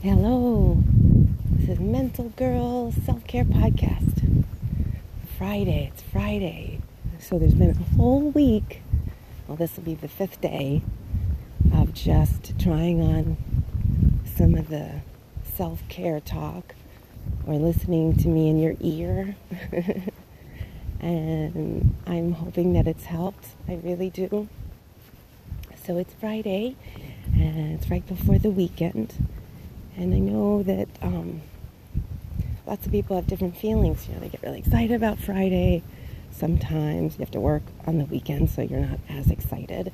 Hello, this is Mental Girl Self Care Podcast. Friday, it's Friday. So there's been a whole week, well, this will be the fifth day of just trying on some of the self care talk or listening to me in your ear. and I'm hoping that it's helped. I really do. So it's Friday, and it's right before the weekend. And I know that um, lots of people have different feelings. You know, they get really excited about Friday. Sometimes you have to work on the weekend, so you're not as excited.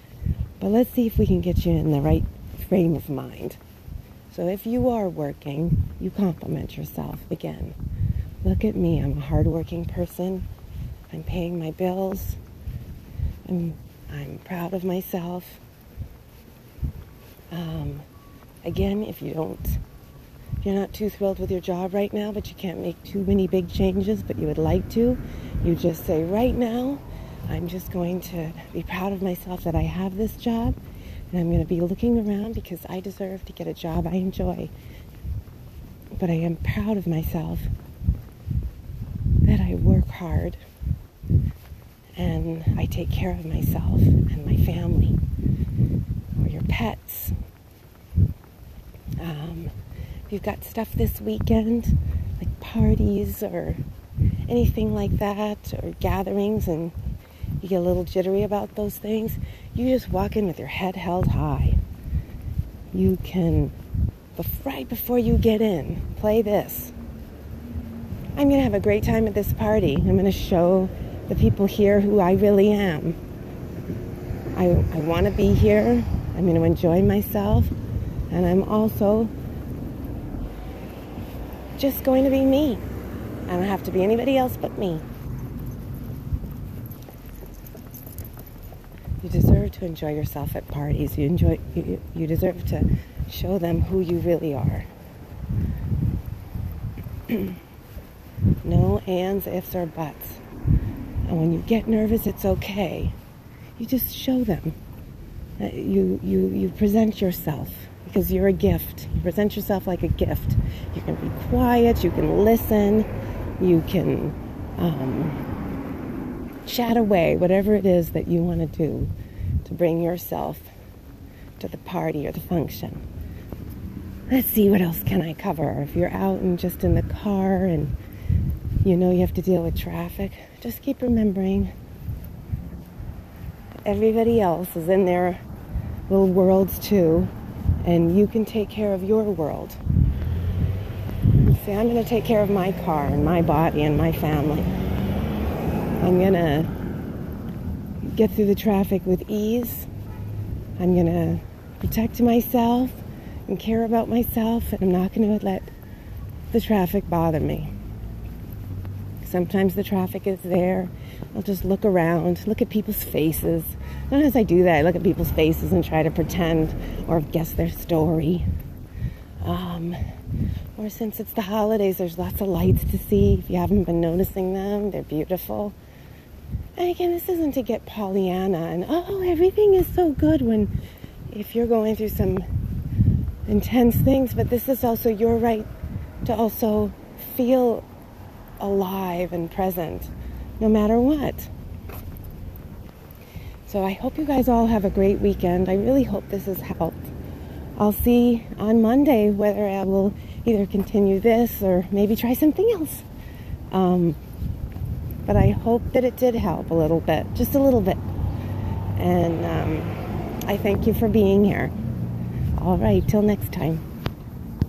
But let's see if we can get you in the right frame of mind. So if you are working, you compliment yourself again. Look at me. I'm a hardworking person. I'm paying my bills. I'm, I'm proud of myself. Um, again, if you don't, you're not too thrilled with your job right now, but you can't make too many big changes, but you would like to, you just say, right now, I'm just going to be proud of myself that I have this job, and I'm going to be looking around because I deserve to get a job I enjoy. But I am proud of myself that I work hard and I take care of myself and my family or your pets. Um, you've got stuff this weekend, like parties or anything like that, or gatherings, and you get a little jittery about those things, you just walk in with your head held high. You can, right before you get in, play this. I'm going to have a great time at this party. I'm going to show the people here who I really am. I, I want to be here. I'm going to enjoy myself. And I'm also just going to be me. I don't have to be anybody else but me. You deserve to enjoy yourself at parties. You enjoy you, you deserve to show them who you really are. no ands, ifs, or buts. And when you get nervous, it's okay. You just show them. Uh, you, you, you present yourself because you're a gift. You present yourself like a gift. You can be quiet, you can listen, you can um, chat away, whatever it is that you want to do to bring yourself to the party or the function. Let's see what else can I cover. If you're out and just in the car and you know you have to deal with traffic, just keep remembering everybody else is in their little worlds too, and you can take care of your world. Say, I'm going to take care of my car and my body and my family. I'm going to get through the traffic with ease. I'm going to protect myself and care about myself, and I'm not going to let the traffic bother me. Sometimes the traffic is there. I'll just look around, look at people's faces. Sometimes I do that. I look at people's faces and try to pretend or guess their story. Um, or since it's the holidays, there's lots of lights to see. If you haven't been noticing them, they're beautiful. And again, this isn't to get Pollyanna and oh, everything is so good when if you're going through some intense things, but this is also your right to also feel alive and present no matter what. So I hope you guys all have a great weekend. I really hope this has helped. I'll see on Monday whether I will either continue this or maybe try something else. Um, but I hope that it did help a little bit, just a little bit. And um, I thank you for being here. All right, till next time.